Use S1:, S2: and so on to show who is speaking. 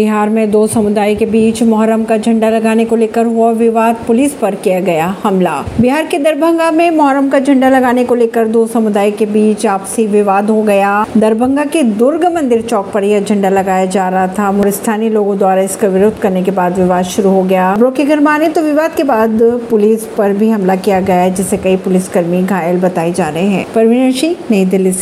S1: बिहार में दो समुदाय के बीच मोहर्रम का झंडा लगाने को लेकर हुआ विवाद पुलिस पर किया गया हमला। बिहार के दरभंगा में मोहर्रम का झंडा लगाने को लेकर दो समुदाय के बीच आपसी विवाद हो गया। दरभंगा के दुर्ग मंदिर चौक पर यह झंडा लगाया जा रहा था। स्थानीय लोगों द्वारा इसका विरोध करने के बाद विवाद शुरू हो गया। खबरों की अगर माने तो विवाद के बाद पुलिस पर भी हमला किया गया है जिससे कई पुलिसकर्मी घायल बताए जा रहे हैं। परवीन सिंह, नई दिल्ली